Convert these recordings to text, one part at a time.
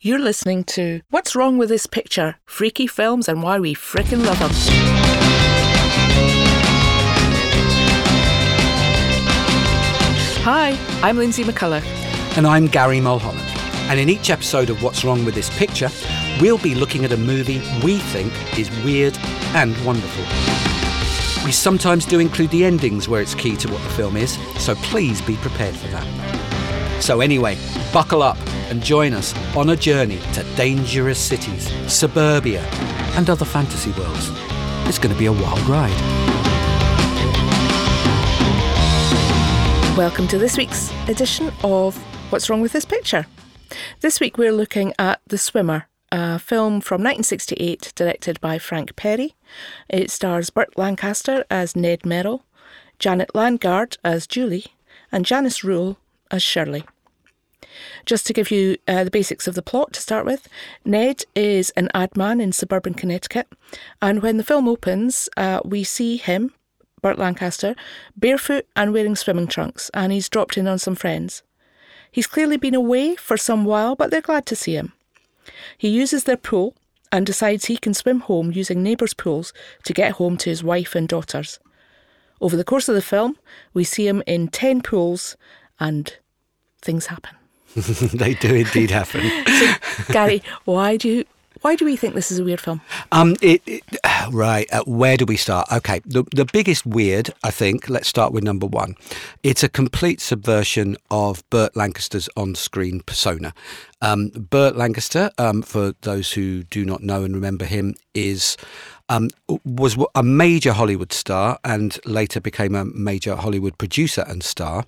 You're listening to What's Wrong with This Picture? Freaky Films and Why We Frickin' Love Them. Hi, I'm Lindsay McCullough. And I'm Gary Mulholland. And in each episode of What's Wrong with This Picture, we'll be looking at a movie we think is weird and wonderful. We sometimes do include the endings where it's key to what the film is, so please be prepared for that. So, anyway, buckle up and join us on a journey to dangerous cities, suburbia, and other fantasy worlds. It's going to be a wild ride. Welcome to this week's edition of What's Wrong with This Picture? This week we're looking at The Swimmer, a film from 1968 directed by Frank Perry. It stars Burt Lancaster as Ned Merrill, Janet Landgard as Julie, and Janice Rule as Shirley. Just to give you uh, the basics of the plot to start with, Ned is an ad man in suburban Connecticut, and when the film opens, uh, we see him, Burt Lancaster, barefoot and wearing swimming trunks, and he's dropped in on some friends. He's clearly been away for some while, but they're glad to see him. He uses their pool and decides he can swim home using neighbours' pools to get home to his wife and daughters. Over the course of the film, we see him in 10 pools and things happen. they do indeed happen. so, Gary, why do you why do we think this is a weird film? Um, it, it, right. Uh, where do we start? Okay, the the biggest weird, I think. Let's start with number one. It's a complete subversion of Burt Lancaster's on-screen persona. Um, Burt Lancaster, um, for those who do not know and remember him, is um, was a major Hollywood star and later became a major Hollywood producer and star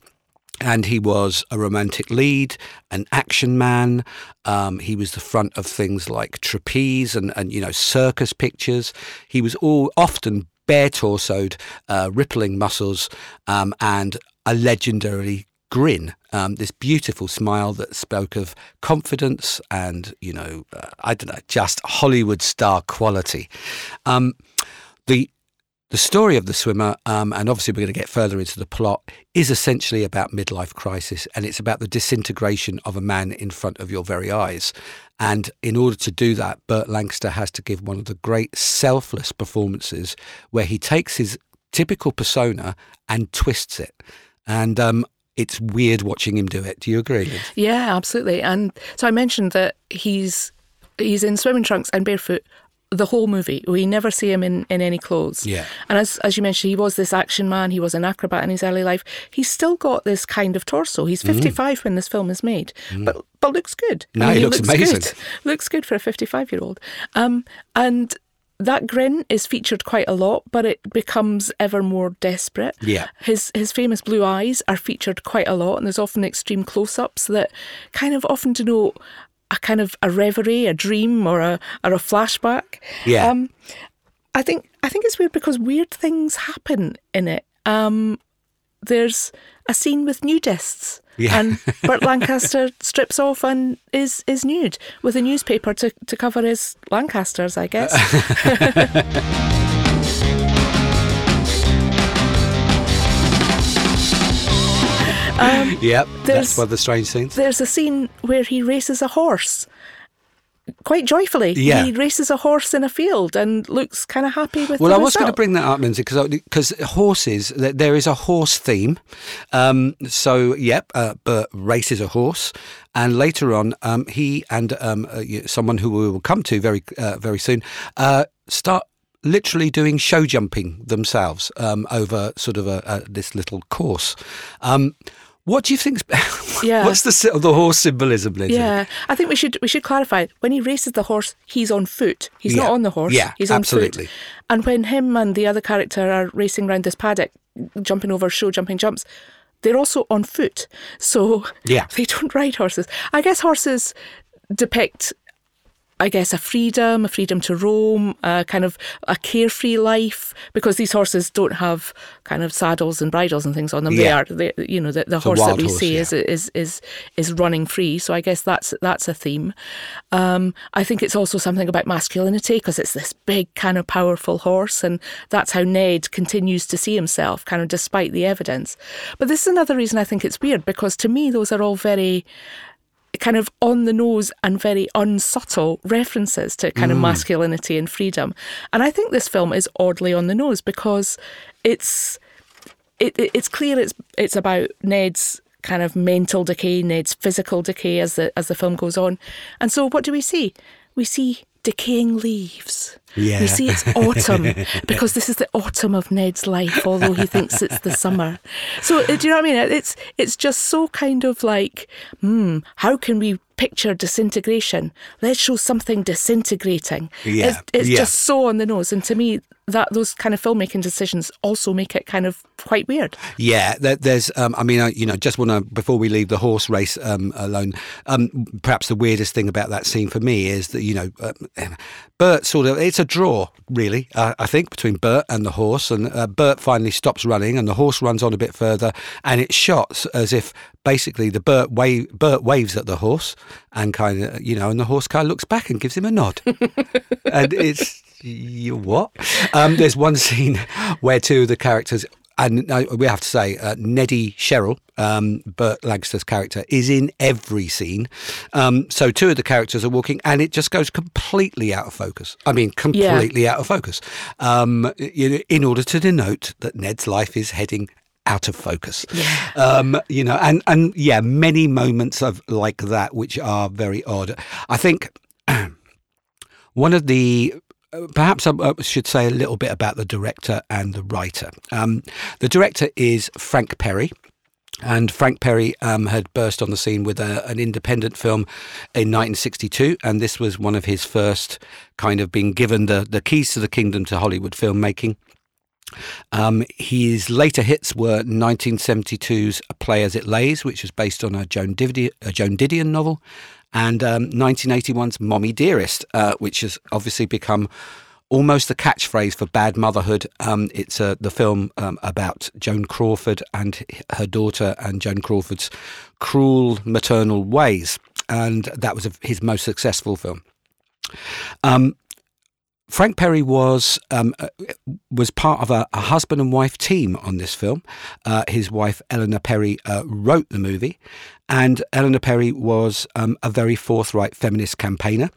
and he was a romantic lead, an action man. Um, he was the front of things like trapeze and, and you know circus pictures. He was all often bare torsoed, uh, rippling muscles, um, and a legendary grin. Um, this beautiful smile that spoke of confidence and you know uh, I don't know just Hollywood star quality. Um, the the story of the swimmer, um, and obviously we're going to get further into the plot, is essentially about midlife crisis and it's about the disintegration of a man in front of your very eyes. And in order to do that, Burt Lancaster has to give one of the great selfless performances where he takes his typical persona and twists it. And um, it's weird watching him do it. Do you agree? Liz? Yeah, absolutely. And so I mentioned that he's he's in swimming trunks and barefoot the whole movie. We never see him in, in any clothes. Yeah. And as as you mentioned, he was this action man. He was an acrobat in his early life. He's still got this kind of torso. He's mm. 55 mm. when this film is made, mm. but but looks good. No, I mean, he, looks, looks, amazing. Good. Looks good for a 55 year old. Um, and that grin is featured quite a lot, but it becomes ever more desperate. Yeah. His his famous blue eyes are featured quite a lot, and there's often extreme close ups that kind of often denote a kind of a reverie, a dream, or a or a flashback. Yeah. Um, I think I think it's weird because weird things happen in it. Um, there's a scene with nudists. Yeah. And Burt Lancaster strips off and is is nude with a newspaper to, to cover his Lancasters, I guess. Um, yep, that's one of the strange things. There's a scene where he races a horse quite joyfully. Yeah. He races a horse in a field and looks kind of happy with it. Well, I was going to bring that up, Lindsay, because because horses, there is a horse theme. Um, so, yep, uh, Burt races a horse. And later on, um, he and um, uh, someone who we will come to very, uh, very soon uh, start literally doing show jumping themselves um, over sort of a, a, this little course. What do you think? Yeah. What's the the horse symbolism, Lindsay? Yeah, I think we should we should clarify. When he races the horse, he's on foot. He's yeah. not on the horse. Yeah, he's absolutely. on foot. And when him and the other character are racing around this paddock, jumping over show jumping jumps, they're also on foot. So yeah, they don't ride horses. I guess horses depict I guess, a freedom, a freedom to roam, a kind of a carefree life, because these horses don't have kind of saddles and bridles and things on them. Yeah. They are, they, you know, the, the horse that we horse, see yeah. is, is is is running free. So I guess that's that's a theme. Um, I think it's also something about masculinity because it's this big kind of powerful horse, and that's how Ned continues to see himself, kind of despite the evidence. But this is another reason I think it's weird because to me those are all very kind of on the nose and very unsubtle references to kind of mm. masculinity and freedom. And I think this film is oddly on the nose because it's it, it's clear it's it's about Ned's kind of mental decay, Ned's physical decay as the as the film goes on. And so what do we see? We see decaying leaves. Yeah. We see it's autumn because this is the autumn of Ned's life, although he thinks it's the summer. So uh, do you know what I mean? It's it's just so kind of like, hmm, how can we picture disintegration? Let's show something disintegrating. Yeah, It's, it's yeah. just so on the nose. And to me, that those kind of filmmaking decisions also make it kind of quite weird. Yeah, there, there's. Um, I mean, I, you know, just want to before we leave the horse race um, alone. Um, perhaps the weirdest thing about that scene for me is that you know, um, Burt sort of. It's a draw, really. Uh, I think between Burt and the horse, and uh, Burt finally stops running, and the horse runs on a bit further, and it's shots as if basically the Burt wave, Burt waves at the horse, and kind of you know, and the horse kind of looks back and gives him a nod, and it's you what? Um, there's one scene where two of the characters, and we have to say, uh, Neddy Sherrill, um, Burt Lancaster's character, is in every scene. Um, so two of the characters are walking, and it just goes completely out of focus. I mean, completely out of focus. Um, you know, in order to denote that Ned's life is heading out of focus. Um, you know, and and yeah, many moments of like that which are very odd. I think one of the perhaps I should say a little bit about the director and the writer. Um, the director is Frank Perry. And Frank Perry um, had burst on the scene with a, an independent film in 1962, and this was one of his first kind of being given the, the keys to the kingdom to Hollywood filmmaking. Um, his later hits were 1972's A Play As It Lays, which was based on a Joan, a Joan Didion novel, and um, 1981's Mommy Dearest, uh, which has obviously become almost the catchphrase for bad motherhood. Um, it's uh, the film um, about Joan Crawford and her daughter and Joan Crawford's cruel maternal ways, and that was his most successful film. Um, Frank Perry was um, uh, was part of a, a, husband and wife team on this film. Uh, his wife Eleanor Perry uh, wrote the movie, and Eleanor Perry was um, a very forthright feminist campaigner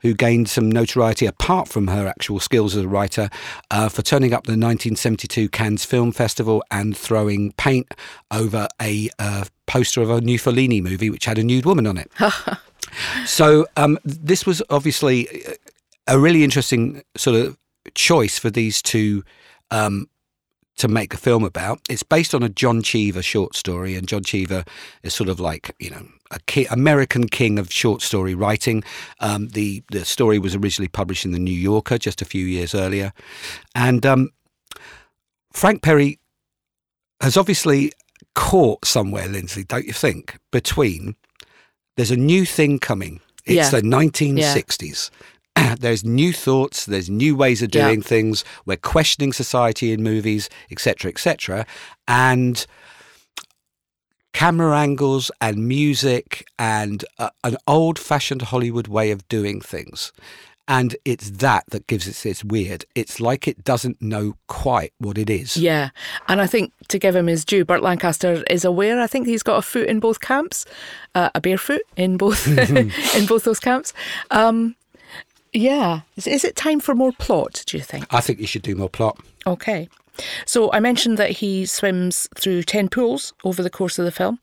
who gained some notoriety apart from her actual skills as a writer uh, for turning up the 1972 Cannes Film Festival and throwing paint over a uh, poster of a new Fellini movie which had a nude woman on it. so um, this was obviously a really interesting sort of choice for these two um, to make a film about. It's based on a John Cheever short story, and John Cheever is sort of like you know a ki- American king of short story writing. Um, the the story was originally published in the New Yorker just a few years earlier, and um, Frank Perry has obviously caught somewhere, Lindsay, don't you think? Between there's a new thing coming. It's Yeah. the 1960s. there's new thoughts, there's new ways of doing Yeah. things. We're questioning society in movies, etc., etc., and camera angles and music and uh, an old-fashioned Hollywood way of doing things. And it's that that gives it this weird. It's like it doesn't know quite what it is. Yeah, and I think to give him his due, Burt Lancaster is aware. I think he's got a foot in both camps, uh, a bare foot in both in both those camps. Um, yeah, is, is it time for more plot? Do you think? I think you should do more plot. Okay. So I mentioned that he swims through 10 pools over the course of the film.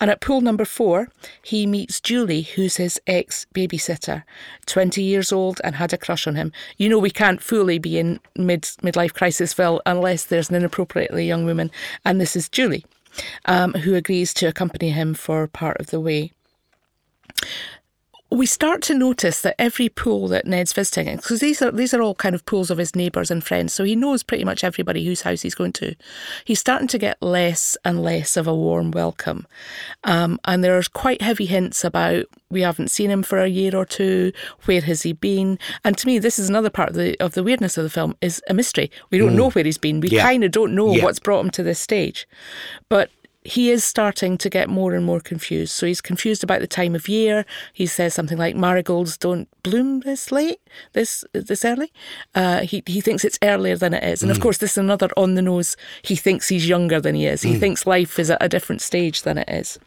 And at pool number four, he meets Julie, who's his ex babysitter, 20 years old and had a crush on him. You know, we can't fully be in mid midlife crisisville unless there's an inappropriately young woman. And this is Julie, um, who agrees to accompany him for part of the way we start to notice that every pool that Ned's visiting, because these are these are all kind of pools of his neighbours and friends, so he knows pretty much everybody whose house he's going to. He's starting to get less and less of a warm welcome, um, and are quite heavy hints about we haven't seen him for a year or two. Where has he been? And to me, this is another part of the of the weirdness of the film is a mystery. We don't know where he's been. We Yeah. kind of don't know Yeah. what's brought him to this stage, but he is starting to get more and more confused. So he's confused about the time of year. He says something like marigolds don't bloom this late, this this early. Uh, he he thinks it's earlier than it is, and of course this is another on the nose. He thinks he's younger than he is. He thinks life is at a different stage than it is.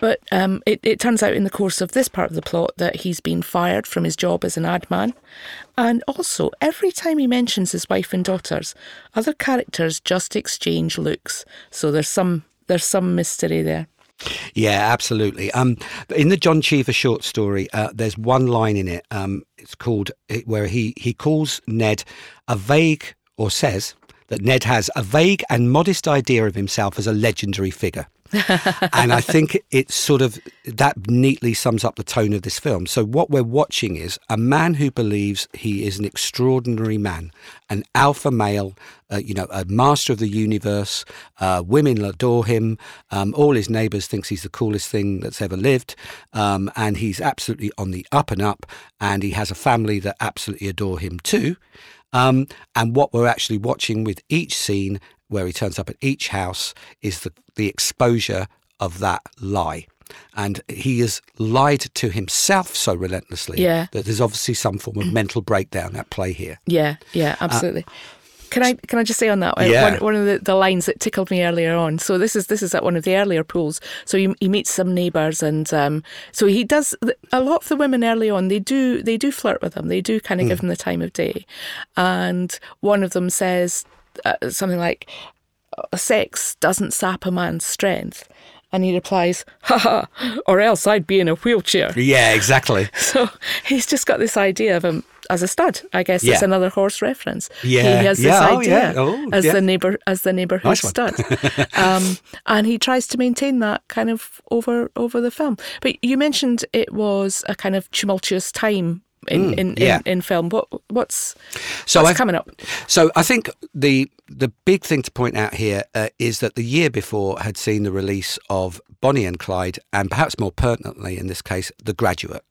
But um, it, it turns out in the course of this part of the plot that he's been fired from his job as an ad man. And also, every time he mentions his wife and daughters, other characters just exchange looks. So there's some there's some mystery there. Yeah, absolutely. Um, in the John Cheever short story, uh, there's one line in it. Um, it's called where he he calls Ned a vague or says that Ned has a vague and modest idea of himself as a legendary figure. and I think it sort of that neatly sums up the tone of this film. So what we're watching is a man who believes he is an extraordinary man, an alpha male, uh, you know, a master of the universe. Uh, women adore him. Um, all his neighbours thinks he's the coolest thing that's ever lived, um, and he's absolutely on the up and up. And he has a family that absolutely adore him too. Um, and what we're actually watching with each scene where he turns up at each house is the, the exposure of that lie. And he has lied to himself so relentlessly yeah. that there's obviously some form of mental breakdown at play here. Yeah, yeah, uh, absolutely. Uh, can I can I just say on that yeah. one, one of the, the lines that tickled me earlier on? So this is this is at one of the earlier pools. So he, he meets some neighbours, and um, so he does a lot of the women early on. They do they do flirt with him. They do kind of mm. give him the time of day, and one of them says uh, something like, uh, "Sex doesn't sap a man's strength." And he replies, "Ha ha! Or else I'd be in a wheelchair." Yeah, exactly. So he's just got this idea of him as a stud. I guess yeah. it's another horse reference. Yeah, he has this yeah. idea oh, yeah. Oh, as the neighbor as the neighborhood nice stud, um, and he tries to maintain that kind of over over the film. But you mentioned it was a kind of tumultuous time in, mm, in, in, in, film. What what's so what's coming up? So I think the the big thing to point out here uh, is that the year before had seen the release of Bonnie and Clyde, and perhaps more pertinently in this case, The Graduate,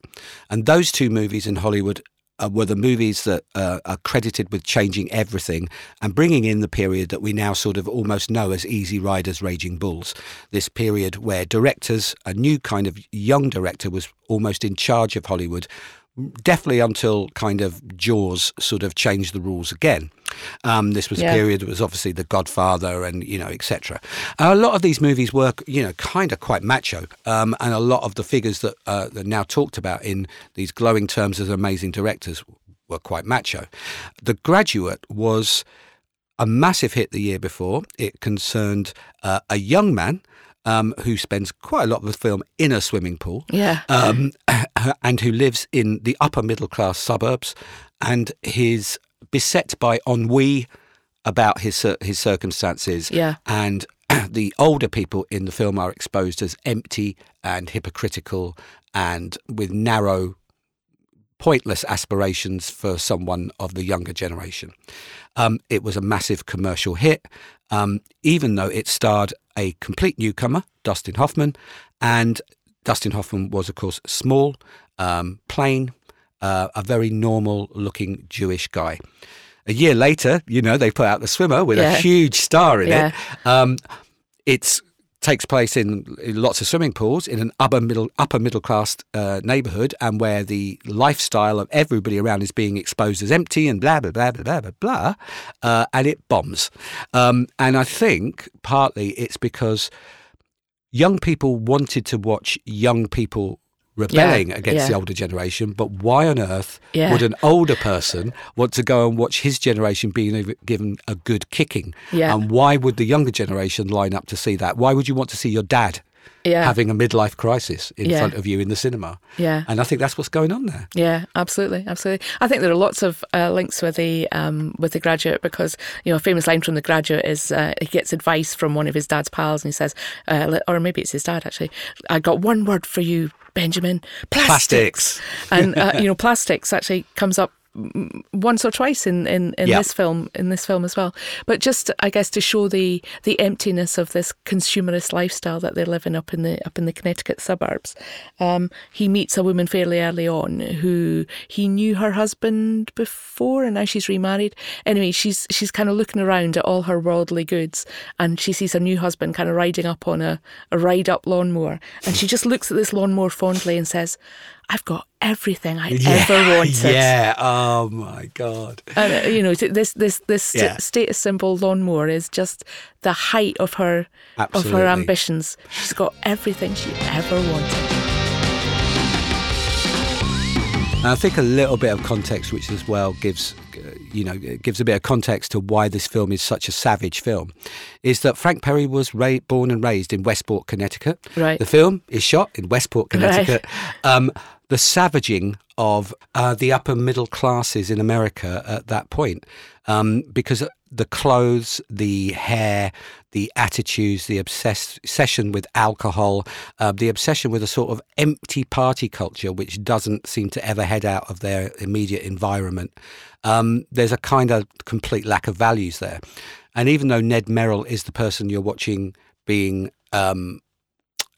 and those two movies in Hollywood. Uh, were the movies that uh, are credited with changing everything and bringing in the period that we now sort of almost know as Easy Riders, Raging Bulls. This period where directors, a new kind of young director, was almost in charge of Hollywood, definitely until kind of Jaws sort of changed the rules again. Um, this was yeah. a period that was obviously The Godfather and you know etc. a lot of these movies were you know kind of quite macho, um, and a lot of the figures that uh, that are now talked about in these glowing terms as amazing directors were quite macho. The Graduate was a massive hit the year before. It concerned uh, a young man um, who spends quite a lot of the film in a swimming pool. Yeah. Um, and who lives in the upper middle class suburbs and is beset by ennui about his his circumstances. Yeah. And the older people in the film are exposed as empty and hypocritical and with narrow pointless aspirations for someone of the younger generation. Um, it was a massive commercial hit, um, even though it starred a complete newcomer, Dustin Hoffman, and Dustin Hoffman was, of course, small, um, plain, uh, a very normal looking Jewish guy. A year later, you know, they put out The Swimmer with yeah. a huge star in yeah. it. Um, it's takes place in, in, lots of swimming pools in an upper middle upper middle class uh, neighborhood, and where the lifestyle of everybody around is being exposed as empty and blah blah blah blah blah blah blah, uh, and it bombs. Um, and I think partly it's because young people wanted to watch young people rebelling yeah, against yeah. the older generation, but why on earth yeah. would an older person want to go and watch his generation being given a good kicking? And why would the younger generation line up to see that? Why would you want to see your dad yeah. having a midlife crisis in yeah. front of you in the cinema. Yeah. And I think that's what's going on there. Yeah, absolutely. Absolutely. I think there are lots of uh, links with the um, with the graduate because, you know, a famous line from the graduate is uh, he gets advice from one of his dad's pals and he says, uh, or maybe it's his dad actually, I got one word for you, Benjamin plastics. plastics. and, uh, you know, plastics actually comes up once or twice in in, in this film in this film as well. But just i guess to show the the emptiness of this consumerist lifestyle that they're living up in the up in the connecticut suburbs. Um, he meets a woman fairly early on who he knew her husband before and now she's remarried. Anyway she's she's kind of looking around at all her worldly goods and she sees her new husband kind of riding up on a, a ride up lawnmower. And she just looks at this lawnmower fondly and says I've got everything I Yeah, ever wanted. Yeah. Oh my God. And uh, you know, this this this Yeah. status symbol lawnmower is just the height of her of her ambitions. She's got everything she ever wanted. And I think a little bit of context, which as well gives, you know, it gives a bit of context to why this film is such a savage film, is that Frank Perry was ra- born and raised in Westport, Connecticut. Right. The film is shot in Westport, Connecticut. Um, the savaging of uh, the upper middle classes in America at that point, um, because the clothes, the hair, the attitudes, the obsess- obsession with alcohol, uh, the obsession with a sort of empty party culture, which doesn't seem to ever head out of their immediate environment. Um, there's a kind of complete lack of values there. And even though Ned Merrill is the person you're watching being um,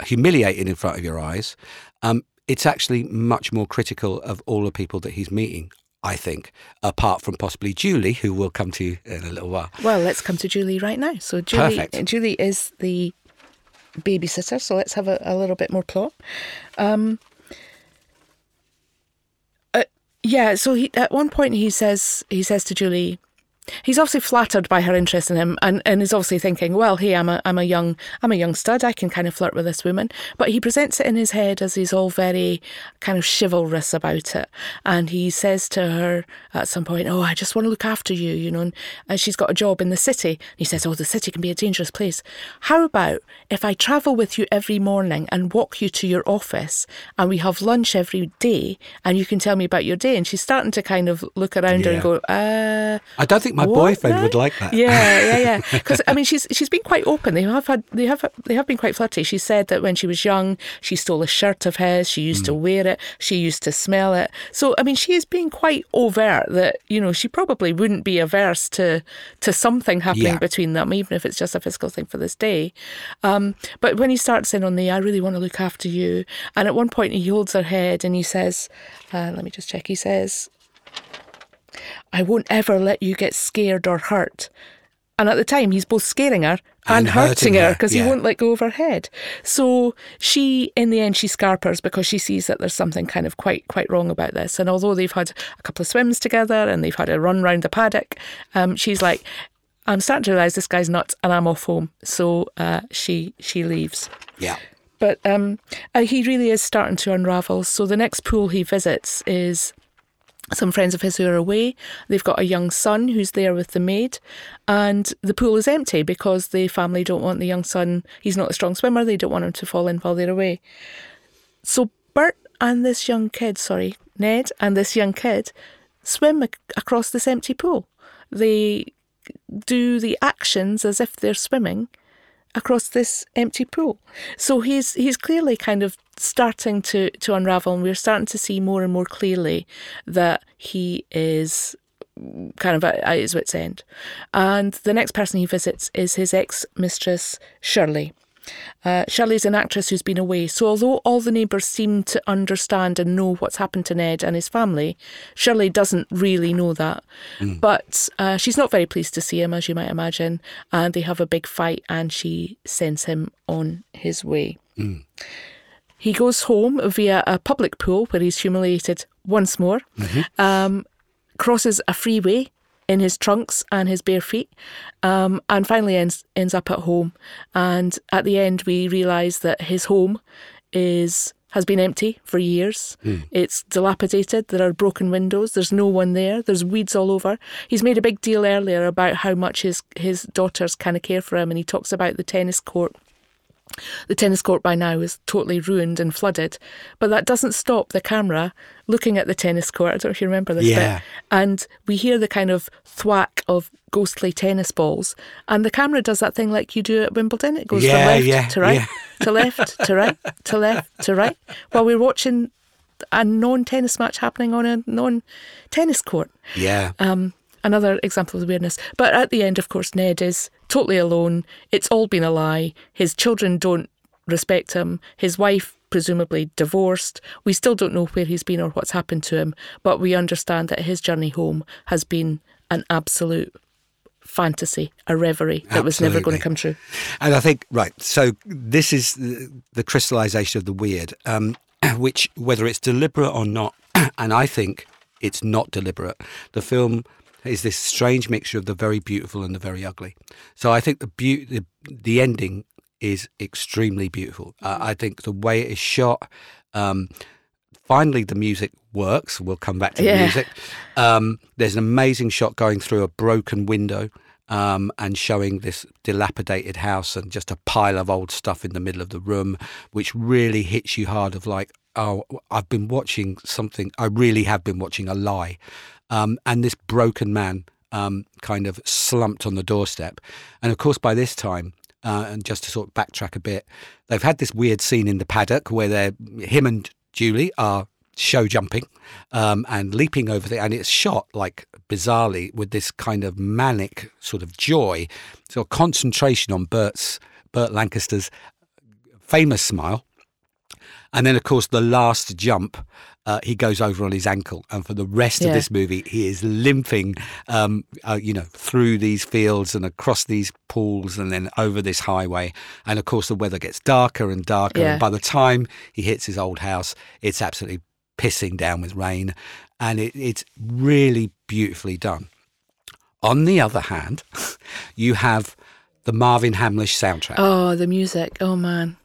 humiliated in front of your eyes, um, it's actually much more critical of all the people that he's meeting. I think, apart from possibly Julie, who we'll come to in a little while. Well, let's come to Julie right now. So Julie, Perfect. Julie is the babysitter. So let's have a, a little bit more plot. Um, uh, yeah. So he, at one point he says he says to Julie, he's obviously flattered by her interest in him, and, and is obviously thinking, well, hey, I'm a I'm a young I'm a young stud. I can kind of flirt with this woman. But he presents it in his head as he's all very kind of chivalrous about it, and he says to her at some point, "Oh, I just want to look after you," you know. And, and she's got a job in the city. And he says, "Oh, the city can be a dangerous place. How about if I travel with you every morning and walk you to your office, and we have lunch every day, and you can tell me about your day?" And she's starting to kind of look around her and go, "Uh." I don't think my What boyfriend now? would like that. Yeah, yeah, yeah. Because I mean, she's she's been quite open. They have had they have they have been quite flirty. She said that when she was young, she stole a shirt of his. She used to Hmm. wear it. She used to smell it. So I mean, she is being quite overt that you know she probably wouldn't be averse to to something happening Yeah. between them, even if it's just a physical thing for this day. Um, but when he starts in on the, I really want to look after you, and at one point he holds her head and he says, uh, "Let me just check." He says. I won't ever let you get scared or hurt. And at the time, he's both scaring her and, And hurting hurting her because yeah. he won't let go of her head. So she, in the end, she scarpers because she sees that there's something kind of quite quite wrong about this. And although they've had a couple of swims together and they've had a run round the paddock, um, she's like, "I'm starting to realise this guy's nuts, and I'm off home." So uh, she she leaves. Yeah. But um, uh, he really is starting to unravel. So the next pool he visits is some friends of his who are away. They've got a young son who's there with the maid, and the pool is empty because the family don't want the young son. He's not a strong swimmer. They don't want him to fall in while they're away. So Burt and this young kid, sorry, Ned and this young kid, swim ac- across this empty pool. They do the actions as if they're swimming across this empty pool. So he's he's clearly kind of starting to to unravel, and we're starting to see more and more clearly that he is kind of at, at his wits' end. And the next person he visits is his ex mistress Shirley. Uh, Shirley's an actress who's been away, so although all the neighbours seem to understand and know what's happened to Ned and his family, Shirley doesn't really know that. But uh, she's not very pleased to see him, as you might imagine, and they have a big fight, and she sends him on his way. He goes home via a public pool where he's humiliated once more, um, crosses a freeway in his trunks and his bare feet, um, and finally ends ends up at home. And at the end, we realise that his home is has been empty for years. It's dilapidated. There are broken windows. There's no one there. There's weeds all over. He's made a big deal earlier about how much his his daughters kind of care for him, and he talks about the tennis court the tennis court by now is totally ruined and flooded, but that doesn't stop the camera looking at the tennis court. I don't know if you remember this Yeah. bit. And we hear the kind of thwack of ghostly tennis balls, and the camera does that thing like you do at Wimbledon. It goes Yeah, from left yeah, to right, yeah. to left to right, to left to right, while we're watching a non-tennis match happening on a non-tennis court Yeah. um, another example of weirdness. But at the end, of course, Ned is totally alone. It's all been a lie. His children don't respect him. His wife, presumably divorced. We still don't know where he's been or what's happened to him, but we understand that his journey home has been an absolute fantasy, a reverie that was never going to come true. And I think, right, so this is the, the crystallization of the weird. Um, which whether it's deliberate or not, and I think it's not deliberate. The film is this strange mixture of the very beautiful and the very ugly. So I think the be- the, the ending is extremely beautiful. Uh, I think the way it is shot. Um, finally, the music works. We'll come back to the Yeah. music. Um, there's an amazing shot going through a broken window um, and showing this dilapidated house and just a pile of old stuff in the middle of the room, which really hits you hard. Of like, oh, I've been watching something. I really have been watching a lie. Um, and this broken man um, kind of slumped on the doorstep. And of course, by this time, uh, and just to sort of backtrack a bit, they've had this weird scene in the paddock where they're him and Julie are show jumping um, and leaping over the, and it's shot like bizarrely with this kind of manic sort of joy, so concentration on Burt's Burt Lancaster's famous smile. And then, of course, the last jump, uh, he goes over on his ankle, and for the rest of this movie, he is limping, um, uh, you know, through these fields and across these pools, and then over this highway. And of course, the weather gets darker and darker. Yeah. And by the time he hits his old house, it's absolutely pissing down with rain, and it, it's really beautifully done. On the other hand, you have the Marvin Hamlisch soundtrack. Oh, the music. Oh man.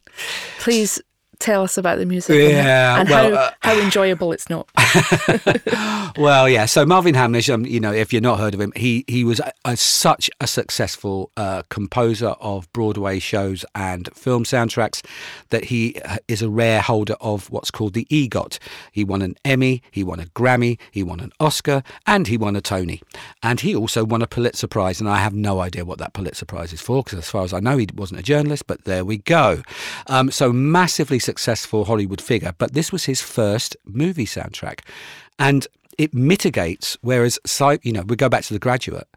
Please tell us about the music. and- Yeah, And, well, how, uh, how enjoyable it's not. well, yeah. So Marvin Hamlisch, um, you know, if you're not heard of him, he he was a, a, such a successful uh, composer of Broadway shows and film soundtracks that he uh, is a rare holder of what's called the EGOT. He won an Emmy, he won a Grammy, he won an Oscar, and he won a Tony. And he also won a Pulitzer Prize. And I have no idea what that Pulitzer Prize is for, because as far as I know, he wasn't a journalist. But there we go. Um, so massively successful Hollywood figure. But this was his first movie soundtrack, and it mitigates. Whereas, you know, we go back to The Graduate.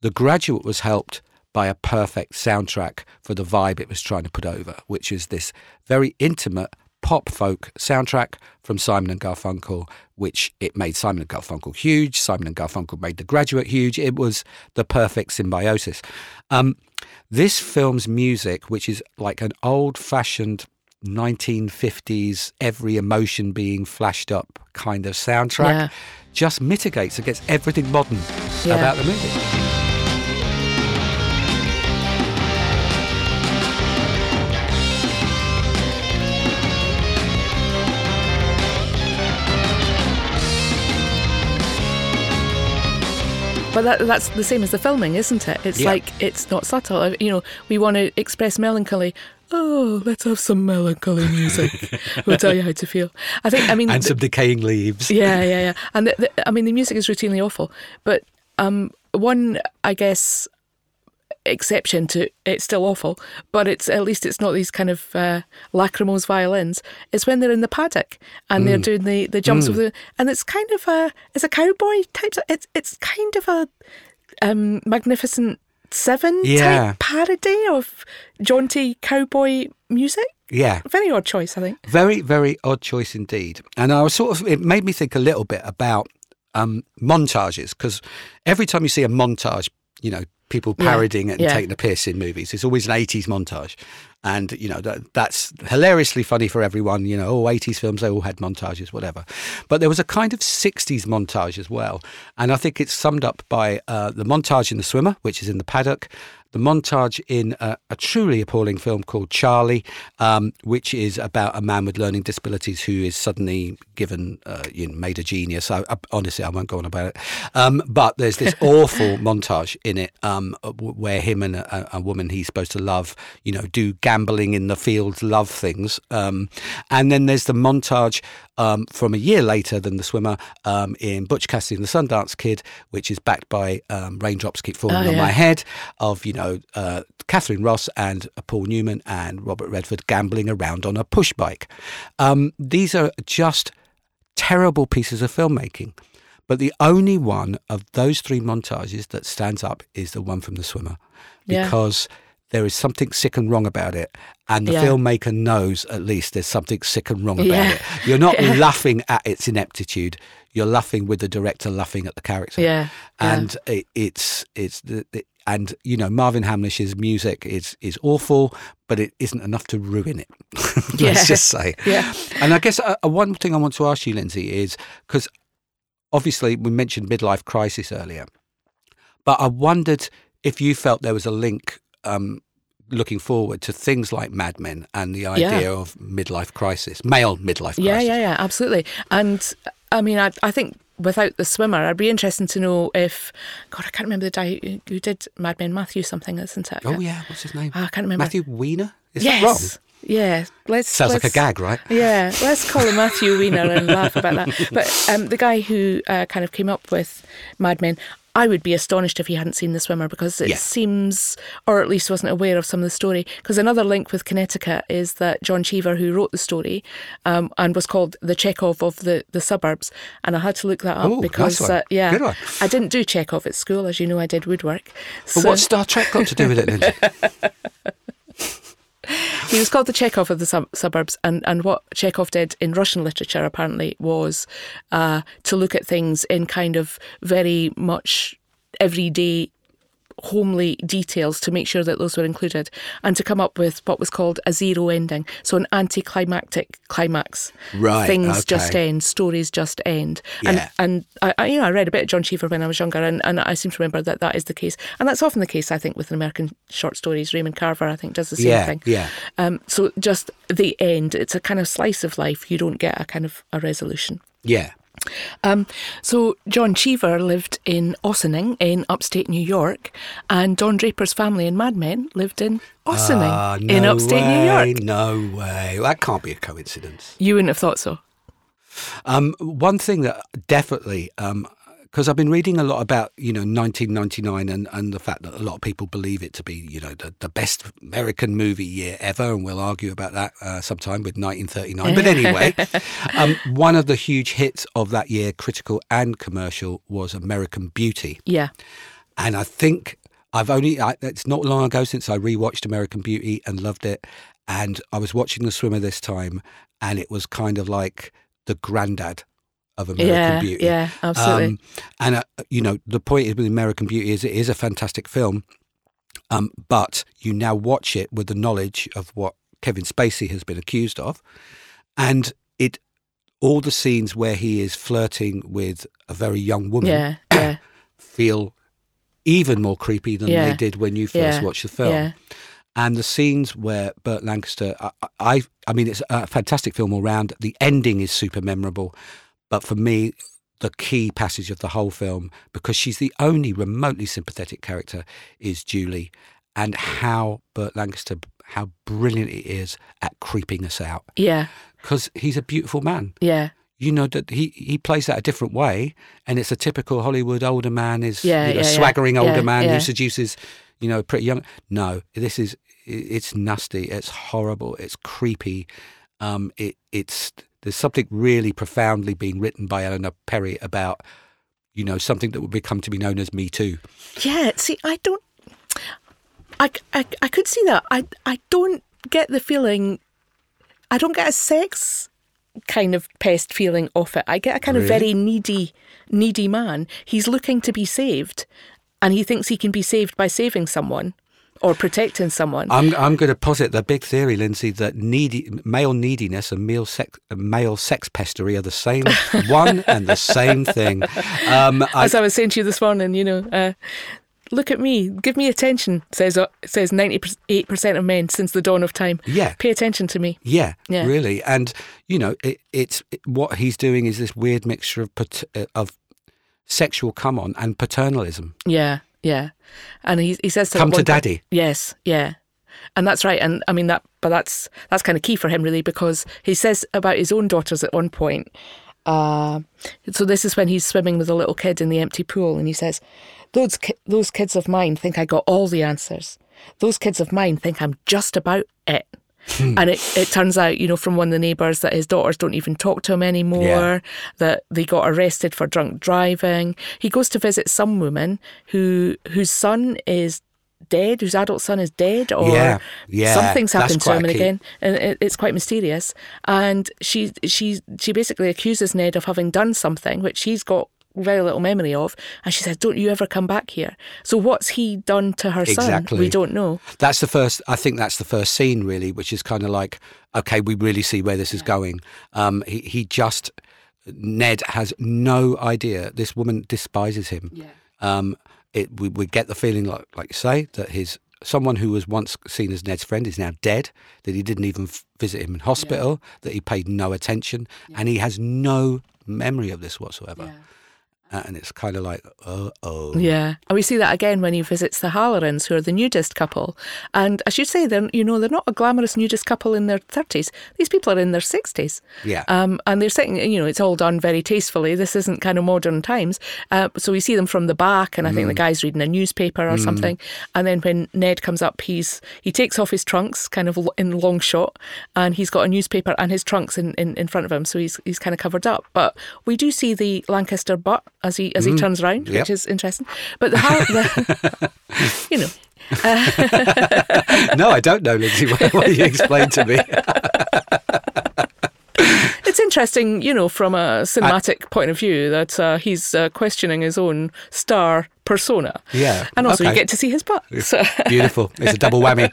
The Graduate was helped by a perfect soundtrack for the vibe it was trying to put over, which is this very intimate pop folk soundtrack from Simon and Garfunkel, which it made Simon and Garfunkel huge. Simon and Garfunkel made The Graduate huge. It was the perfect symbiosis. Um, this film's music, which is like an old fashioned 1950s, every emotion being flashed up kind of soundtrack, Yeah. just mitigates against everything modern Yeah. about the movie. But that, that's the same as the filming, isn't it? It's Yeah. like it's not subtle. You know, we want to express melancholy. Oh, let's have some melancholy music. we'll tell you how to feel. I think. I mean, And th- some decaying leaves. yeah, yeah, yeah. And the, the, I mean, the music is routinely awful. But um, one, I guess, exception to it's still awful, but it's at least it's not these kind of uh, lacrimose violins. It's when they're in the paddock and Mm. they're doing the, the jumps with the, and it's kind of a it's a cowboy type. It's it's kind of a um, magnificent seven Yeah. type parody of jaunty cowboy music. Yeah. Very odd choice, I think. Very, very odd choice indeed. And I was sort of, it made me think a little bit about um, montages because every time you see a montage, you know, people Yeah, it and yeah. taking a piss in movies, it's always an 80s montage. And, you know, that, that's hilariously funny for everyone. You know, oh, 80s films, they all had montages, whatever. But there was a kind of 60s montage as well. And I think it's summed up by uh, the montage in The Swimmer, which is in the paddock, the montage in a, a truly appalling film called Charly, um, which is about a man with learning disabilities who is suddenly given, uh, you know, made a genius. I, I, honestly, I won't go on about it. Um, but there's this awful montage in it um, where him and a, a woman he's supposed to love, you know, do gambling in the fields, love things. Um, and then there's the montage um, from a year later than The Swimmer um, in Butch Cassidy and the Sundance Kid, which is backed by um, Raindrops Keep Falling Oh, on. My Head, of, you know, uh, Katharine Ross and uh, Paul Newman and Robert Redford gambling around on a push bike. Um, these are just terrible pieces of filmmaking. But the only one of those three montages that stands up is the one from The Swimmer Yeah. because there is something sick and wrong about it. And the Yeah. filmmaker knows at least there's something sick and wrong about Yeah. it. You're not Yeah. laughing at its ineptitude. You're laughing with the director laughing at the character. Yeah, yeah. And it, it's it's the, the and you know Marvin Hamlisch's music is is awful, but it isn't enough to ruin it. Let's Yeah. just say. Yeah. And I guess uh, uh, one thing I want to ask you, Lindsay, is because obviously we mentioned midlife crisis earlier, but I wondered if you felt there was a link. Um, Looking forward to things like Mad Men and the idea of midlife crisis, male midlife crisis. Yeah, yeah, yeah, absolutely. And I mean, I, I think without the swimmer, I'd be interested to know if God, I can't remember the guy who, did Mad Men, Matthew something, isn't it? Oh yeah, what's his name? Ah, I can't remember. Matthew Weiner. Is yes. that wrong? Yeah, let's. Sounds like a gag, right? Yeah, let's call him Matthew Weiner and laugh about that. But um, the guy who uh, kind of came up with Mad Men, I would be astonished if he hadn't seen The Swimmer because it Yeah. seems, or at least wasn't aware of some of the story. Because another link with Connecticut is that John Cheever, who wrote the story um, and was called the Chekhov of the, the suburbs, and I had to look that up Ooh, because, uh, yeah. I didn't do Chekhov at school, as you know, I did woodwork. But So- what's Star Trek got to do with it, Lindsay? He was called the Chekhov of the sub- suburbs, and, and what Chekhov did in Russian literature apparently was uh, to look at things in kind of very much everyday, homely details to make sure that those were included, and to come up with what was called a zero ending, so an anticlimactic climax. Right, things just end, stories just end, Yeah. and and I, I, you know, I read a bit of John Cheever when I was younger, and, and I seem to remember that that is the case, and that's often the case, I think, with American short stories. Raymond Carver, I think, does the same yeah, thing. yeah. Um, so just the end. It's a kind of slice of life. You don't get a kind of a resolution. Yeah. Um, so John Cheever lived in Ossining in upstate New York, and Don Draper's family in Mad Men lived in Ossining in no upstate New York. No way. That can't be a coincidence. You wouldn't have thought so. Um, one thing that definitely, because I've been reading a lot about, you know, 1999 and, and the fact that a lot of people believe it to be, you know, the, the best American movie year ever, and we'll argue about that uh, sometime with 1939. But anyway, um, one of the huge hits of that year, critical and commercial, was American Beauty. Yeah, And I think I've only, I, it's not long ago since I rewatched American Beauty and loved it. And I was watching The Swimmer this time, and it was kind of like the granddad of American yeah, Beauty. yeah, absolutely. Um, and, uh, you know, the point is with American Beauty is it is a fantastic film, um, but you now watch it with the knowledge of what Kevin Spacey has been accused of. And it, all the scenes where he is flirting with a very young woman yeah, yeah, feel even more creepy than Yeah. they did when you first watched the film. And the scenes where Burt Lancaster, I, I, I mean, it's a fantastic film all round. The ending is super memorable, but for me, the key passage of the whole film, because she's the only remotely sympathetic character, is Julie, and how Burt Lancaster, how brilliant he is at creeping us out, yeah, because he's a beautiful man yeah, you know that he, he plays that a different way, and it's a typical Hollywood older man is Yeah, you know, yeah, yeah. swaggering older Yeah, man yeah. who seduces you know pretty young. No, this is it's nasty, it's horrible, it's creepy. Um, it it's there's something really profoundly being written by Eleanor Perry about you know something that would become to be known as Me Too. yeah. See, I don't. I, I, I could see that. I, I don't get the feeling. I don't get a sex kind of pest feeling off it. I get a kind of very needy, needy man. He's looking to be saved, and he thinks he can be saved by saving someone or protecting someone. I'm I'm going to posit the big theory, Lindsay, that needy male neediness and male sex male sex pestery are the same one and the same thing. Um, I, As I was saying to you this morning, you know, uh, look at me, give me attention. Says uh, says ninety eight percent of men since the dawn of time. yeah, Pay attention to me. Yeah, Yeah. really, and you know, it, it's it, what he's doing is this weird mixture of uh, of sexual come on and paternalism. Yeah, yeah. And he he says to Come to one point- daddy. Yes, yeah. And that's right. And I mean that but that's that's kind of key for him really because he says about his own daughters at one point. Uh, so this is when he's swimming with a little kid in the empty pool and he says, "Those ki- those kids of mine think I got all the answers. Those kids of mine think I'm just about it." And it, it turns out, you know, from one of the neighbours that his daughters don't even talk to him anymore, Yeah. that they got arrested for drunk driving. He goes to visit some woman who whose son is dead, whose adult son is dead, or Yeah, yeah, something's happened to him and again, and it, it's quite mysterious. And she she she basically accuses Ned of having done something which he's got very little memory of. And she said, "Don't you ever come back here." So what's he done to her Exactly. son? We don't know. That's the first. I think that's the first scene, really, which is kind of like, okay, we really see where this is going. Um, he he just Ned has no idea. This woman despises him. Yeah. Um, it we, we get the feeling like like you say that his someone who was once seen as Ned's friend is now dead. That he didn't even f- visit him in hospital. That he paid no attention, and he has no memory of this whatsoever. And it's kind of like, uh oh. Yeah, and we see that again when he visits the Hallorans, who are the nudist couple. And I should say, they're you know they're not a glamorous nudist couple in their thirties. These people are in their sixties. Yeah. Um, and they're sitting, you know, it's all done very tastefully. This isn't kind of modern times. Uh, so we see them from the back, and I think the guy's reading a newspaper or something. And then when Ned comes up, he's he takes off his trunks, kind of in long shot, and he's got a newspaper and his trunks in, in, in front of him, so he's he's kind of covered up. But we do see the Lancaster butt as he as he turns around, Yep. which is interesting. But the, the you know. no, I don't know, Lindsay. What, what you explained to me. It's interesting, you know, from a cinematic point of view, that uh, he's uh, questioning his own star persona. Yeah, And also, you get to see his butt. So, Beautiful. It's a double whammy.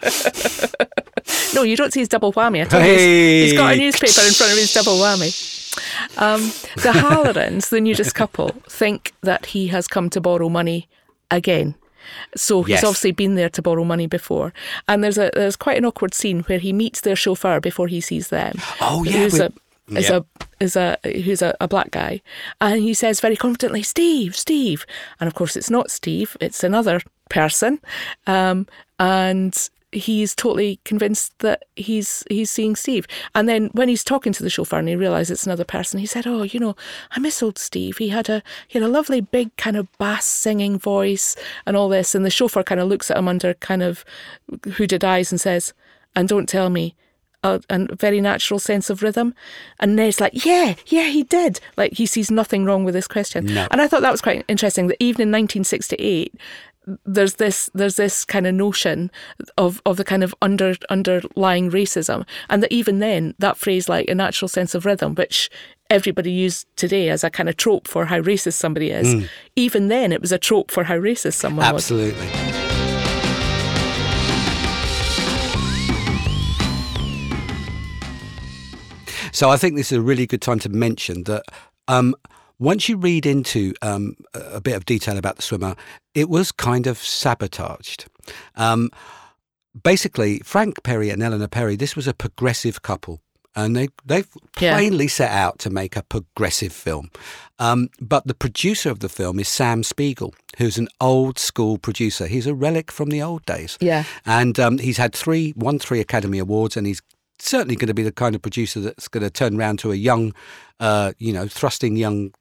no, you don't see his double whammy. I you, he's- he's got a newspaper in front of his double whammy. Um, the Hallorans, the nudist couple, think that he has come to borrow money again. So he's Yes. obviously been there to borrow money before, and there's a there's quite an awkward scene where he meets their chauffeur before he sees them. Oh, yeah, who's a is a is a who's a, a black guy, and he says very confidently, "Steve, Steve," and of course it's not Steve, it's another person, um, and he's totally convinced that he's he's seeing Steve. And then when he's talking to the chauffeur and he realizes it's another person, he said, "Oh, you know, I miss old Steve. He had a he had a lovely big kind of bass singing voice and all this." And the chauffeur kind of looks at him under kind of hooded eyes and says, "And don't tell me." A, a very natural sense of rhythm, and Ned's like, "Yeah, yeah, he did." Like he sees nothing wrong with this question, No. and I thought that was quite interesting. That even in 1968, there's this there's this kind of notion of of the kind of under underlying racism, and that even then that phrase like a natural sense of rhythm, which everybody used today as a kind of trope for how racist somebody is, even then it was a trope for how racist someone was. Absolutely. So I think this is a really good time to mention that um, once you read into um, a bit of detail about the swimmer, it was kind of sabotaged. Um, basically, Frank Perry and Eleanor Perry, this was a progressive couple. And they, they've Yeah. plainly set out to make a progressive film. Um, but the producer of the film is Sam Spiegel, who's an old school producer. He's a relic from the old days. Yeah. And um, he's had three, won three Academy Awards, and he's certainly going to be the kind of producer that's going to turn around to a young, uh, you know, thrusting young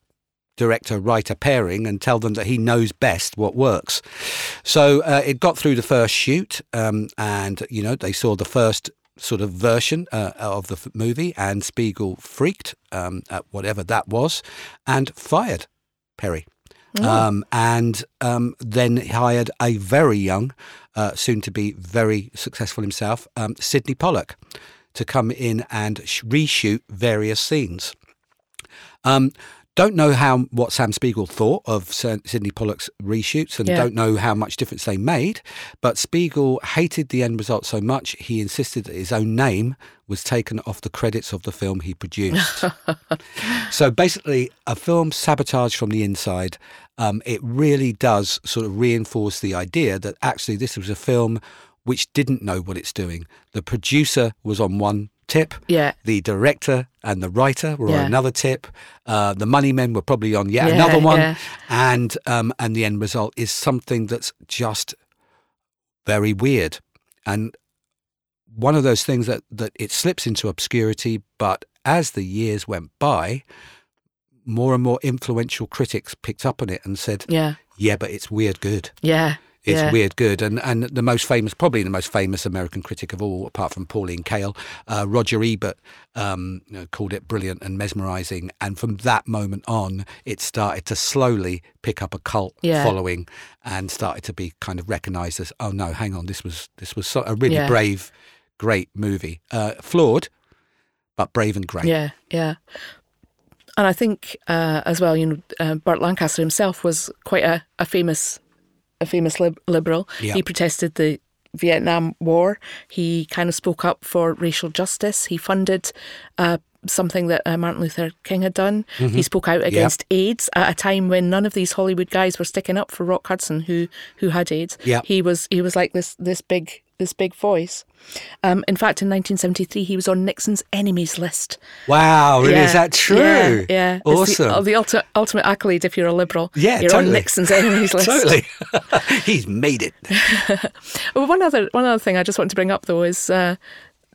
director writer pairing and tell them that he knows best what works. So uh, it got through the first shoot, um, and you know they saw the first sort of version uh, of the f- movie, and Spiegel freaked um, at whatever that was, and fired Perry. Um, and um, then hired a very young, uh, soon to be very successful himself, um, Sydney Pollack, to come in and sh- reshoot various scenes. Um, don't know how what Sam Spiegel thought of Sydney Pollack's reshoots, and Yeah. don't know how much difference they made. But Spiegel hated the end result so much he insisted that his own name was taken off the credits of the film he produced. so basically, a film sabotaged from the inside. Um, it really does sort of reinforce the idea that actually this was a film which didn't know what it's doing. The producer was on one tip. Yeah. The director and the writer were Yeah. on another tip. Uh, the money men were probably on yet Yeah, another one. yeah. And um, and the end result is something that's just very weird. And one of those things that, that it slips into obscurity, but as the years went by, more and more influential critics picked up on it and said, Yeah. yeah, but it's weird good. Yeah. It's yeah. weird good. And and the most famous, probably the most famous American critic of all, apart from Pauline Kael, uh, Roger Ebert, um, you know, called it brilliant and mesmerizing. And from that moment on, it started to slowly pick up a cult Yeah. following and started to be kind of recognized as, oh no, hang on, this was this was so, a really Yeah. brave, great movie. Uh, flawed, but brave and great. Yeah, yeah. and I think uh, as well, you know, uh, Burt Lancaster himself was quite a, a famous, a famous lib- liberal. Yeah. He protested the Vietnam War. He kind of spoke up for racial justice. He funded. Uh, Something that uh, Martin Luther King had done. He spoke out against AIDS at a time when none of these Hollywood guys were sticking up for Rock Hudson, who who had AIDS. Yeah. He was he was like this this big this big voice. Um, in fact, in 1973, he was on Nixon's enemies list. Wow, really? Is that true? Yeah, yeah. It's Awesome. the, the ulti- ultimate accolade if you're a liberal. Yeah, you're totally. on Nixon's enemies list. Totally. He's made it. Well, one other one other thing I just want to bring up though is. Uh,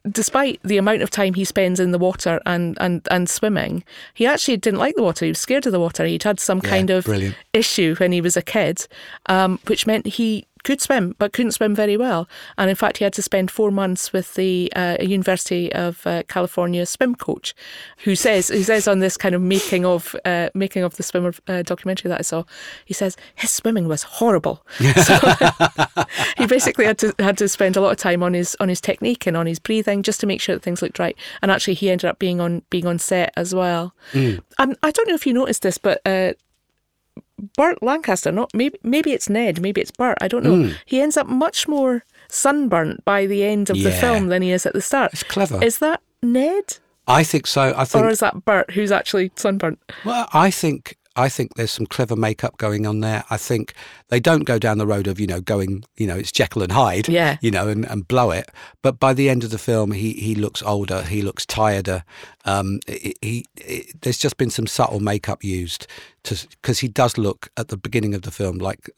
Despite the amount of time he spends in the water and, and, and swimming, he actually didn't like the water. He was scared of the water. He'd had some kind of brilliant. issue when he was a kid, um, which meant he could swim but couldn't swim very well. And in fact, he had to spend four months with the uh, University of uh, California swim coach, who says who says on this kind of making of uh, making of the swimmer uh, documentary that I saw, he says his swimming was horrible. So he basically had to had to spend a lot of time on his on his technique and on his breathing just to make sure that things looked right. And actually, he ended up being on being on set as well. Um, I don't know if you noticed this, but. Burt Lancaster, not maybe maybe it's Ned, maybe it's Burt, I don't know. Hmm. He ends up much more sunburnt by the end of the film than he is at the start. It's clever. Is that Ned? I think so. I think Or is that Burt who's actually sunburnt? Well, I think I think there's some clever makeup going on there. I think they don't go down the road of you know going you know it's Jekyll and Hyde, Yeah. you know, and, and blow it. But by the end of the film, he he looks older, he looks tireder. Um, he, he, he- there's just been some subtle makeup used to because he does look at the beginning of the film like.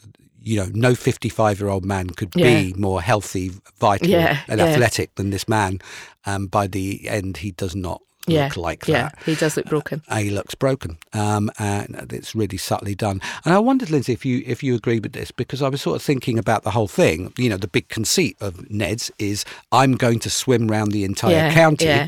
You know, no 55 year old man could be more healthy, vital, Yeah, and yeah. athletic than this man. Um, by the end, he does not Yeah. look like yeah, that he does look broken. he looks broken, um, and it's really subtly done. And I wondered, Lindsay, if you if you agree with this, because I was sort of thinking about the whole thing. You know, the big conceit of Ned's is I'm going to swim round the entire Yeah, county. yeah.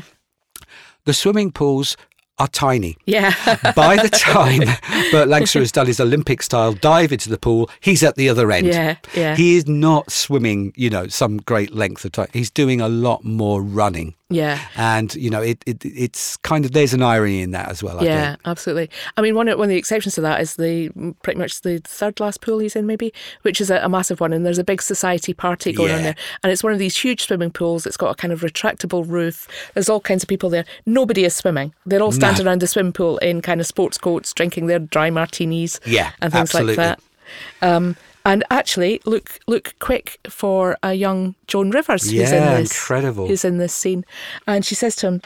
The swimming pools are tiny. Yeah. By the time Burt Lancaster has done his Olympic style dive into the pool, he's at the other end. Yeah, yeah. He is not swimming, you know, some great length of time. He's doing a lot more running. yeah. And, you know, it, it it's kind of, there's an irony in that as well, I think. Yeah, absolutely. I mean, one of, one of the exceptions to that is the pretty much the third last pool he's in, maybe, which is a, a massive one, and there's a big society party going on Yeah. there, and it's one of these huge swimming pools. It's got a kind of retractable roof. There's all kinds of people there. Nobody is swimming. They're all standing around the swimming pool in kind of sports coats, drinking their dry martinis, Yeah, and things absolutely. like that. Um, and actually, look look quick for a young Joan Rivers who's in Yeah, this incredible. who's in this scene, and she says to him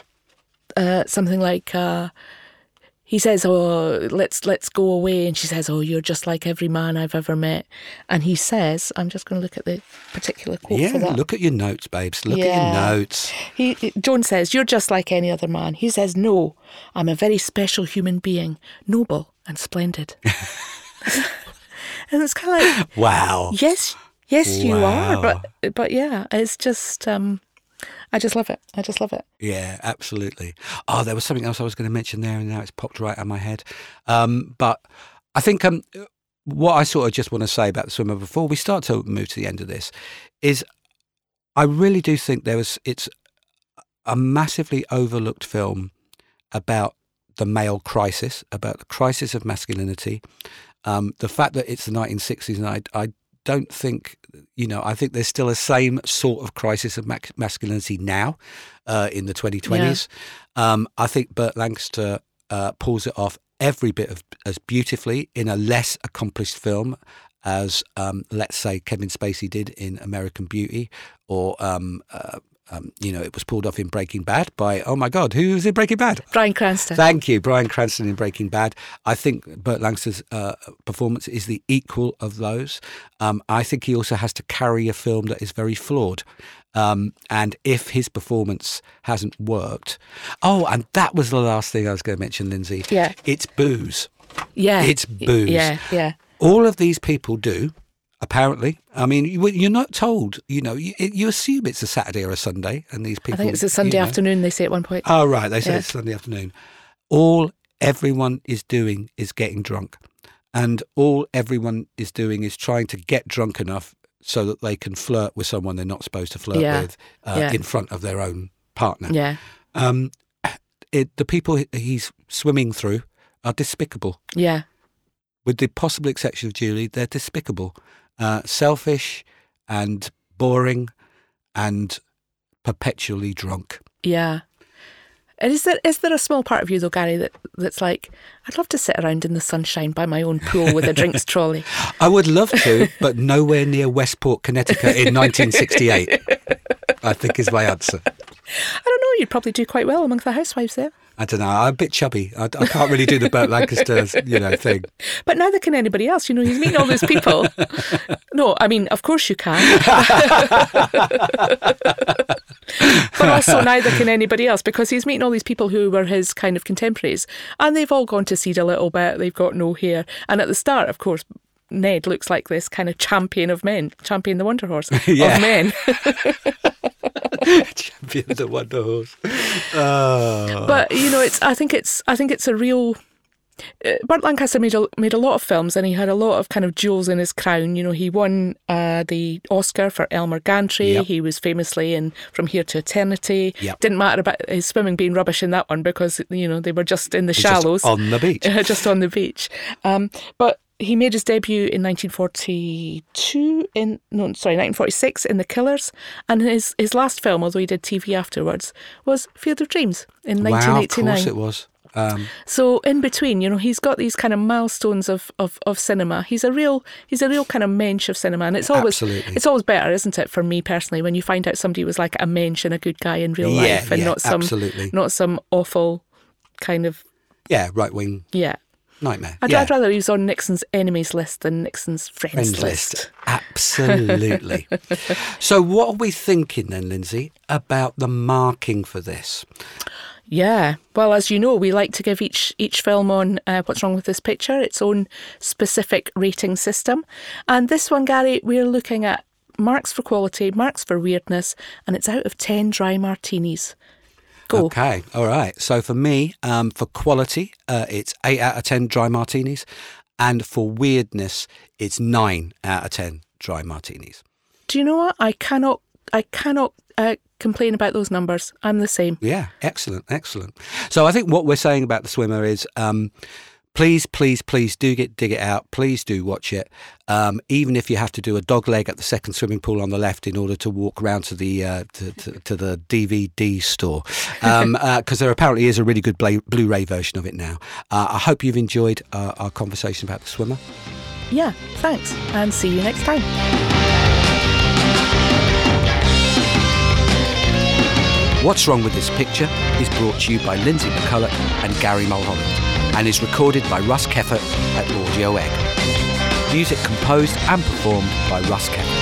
uh, something like. Uh, he says, "Oh, let's let's go away," and she says, "Oh, you're just like every man I've ever met." And he says, "I'm just going to look at the particular quote Yeah, for that." look at your notes, babes. Look at your notes. He, Joan says, "You're just like any other man." He says, "No, I'm a very special human being, noble and splendid." and it's kind of like, Wow. yes, yes, you are, but but yeah, it's just, um, I just love it. I just love it. Yeah, absolutely. Oh, there was something else I was going to mention there, and now it's popped right out of my head. Um, but I think um, what I sort of just want to say about the swimmer before we start to move to the end of this is I really do think there was it's a massively overlooked film about the male crisis, about the crisis of masculinity. Um, the fact that it's the 1960s, and I, I don't think, you know, I think there's still a same sort of crisis of masculinity now uh, in the 2020s. Um, I think Burt Lancaster uh, pulls it off every bit of as beautifully in a less accomplished film as, um, let's say, Kevin Spacey did in American Beauty, or um, uh, um, you know, it was pulled off in Breaking Bad by oh my God, who was in Breaking Bad? Bryan Cranston. Thank you, Bryan Cranston in Breaking Bad. I think Burt Lancaster's uh, performance is the equal of those. Um, I think he also has to carry a film that is very flawed. Um, and if his performance hasn't worked, oh, and that was the last thing I was going to mention, Lindsay. Yeah. it's booze. yeah, it's booze. Yeah, yeah. All of these people do. Apparently, I mean, you, you're not told. You know, you, you assume it's a Saturday or a Sunday, and these people. I think it's a Sunday you know, afternoon. They say at one point. Oh, right. They say Yeah. it's Sunday afternoon. All everyone is doing is getting drunk. And all everyone is doing is trying to get drunk enough so that they can flirt with someone they're not supposed to flirt Yeah. with uh, Yeah. in front of their own partner. yeah, Um, it, the people he's swimming through are despicable. Yeah. With the possible exception of Julie, they're despicable, uh, selfish, and boring, and perpetually drunk. Yeah. And is there is there a small part of you though, Gary, that, that's like, I'd love to sit around in the sunshine by my own pool with a drinks trolley. I would love to, but nowhere near Westport, Connecticut in 1968. I think is my answer. I don't know, you'd probably do quite well among the housewives there. I don't know. I'm a bit chubby. I, I can't really do the Burt Lancaster, you know, thing. But neither can anybody else. You know, he's meeting all these people. no, I mean, of course you can. but also neither can anybody else because he's meeting all these people who were his kind of contemporaries and they've all gone to seed a little bit. They've got no hair. And at the start, of course, Ned looks like this kind of champion of men, champion the Wonder Horse Yeah. of men. Champion the Wonder Horse. Oh. but you know, it's I think it's I think it's a real. Uh, Burt Lancaster made a, made a lot of films and he had a lot of kind of jewels in his crown. You know, he won uh, the Oscar for Elmer Gantry. Yep. He was famously in From Here to Eternity. Yep. Didn't matter about his swimming being rubbish in that one because you know they were just in the Just shallows, on the beach. just on the beach. Um, but he made his debut in 1942 in no sorry 1946 in The Killers, and his his last film, although he did TV afterwards, was Field of Dreams in Wow, of 1989. course it was. Um, So in between, you know, he's got these kind of milestones of, of, of cinema. He's a real he's a real kind of mensch of cinema, and it's always Absolutely. it's always better, isn't it, for me personally, when you find out somebody was like a mensch and a good guy in real Yeah, life, and yeah, not some absolutely. not some awful kind of yeah, right wing yeah. Nightmare. I'd, yeah. I'd rather he was on Nixon's enemies list than Nixon's friends, Friends list. list. Absolutely. so, what are we thinking then, Lindsay, about the marking for this? Yeah. Well, as you know, we like to give each each film on uh, What's Wrong with This Picture its own specific rating system. And this one, Gary, we're looking at marks for quality, marks for weirdness, and it's out of 10 dry martinis. Go. Okay, all right. So, for me, um, for quality, uh, it's 8 out of 10 dry martinis. And for weirdness, it's 9 out of 10 dry martinis. Do you know what? I cannot, I cannot uh, complain about those numbers. I'm the same. Yeah, excellent, excellent. So I think what we're saying about the swimmer is, um, please, please, please do get dig it out. Please do watch it, um, even if you have to do a dog leg at the second swimming pool on the left in order to walk round to the uh, to, to, to the DVD store, because there apparently is a really good Blu- Blu-ray version of it now. Uh, I hope you've enjoyed uh, our conversation about the swimmer. Yeah, thanks. And see you next time. What's Wrong with This Picture is brought to you by Lindsay McCulloch and Garry Mulholland and is recorded by Russ Keffert at Audio Egg. Music composed and performed by Russ Keffert.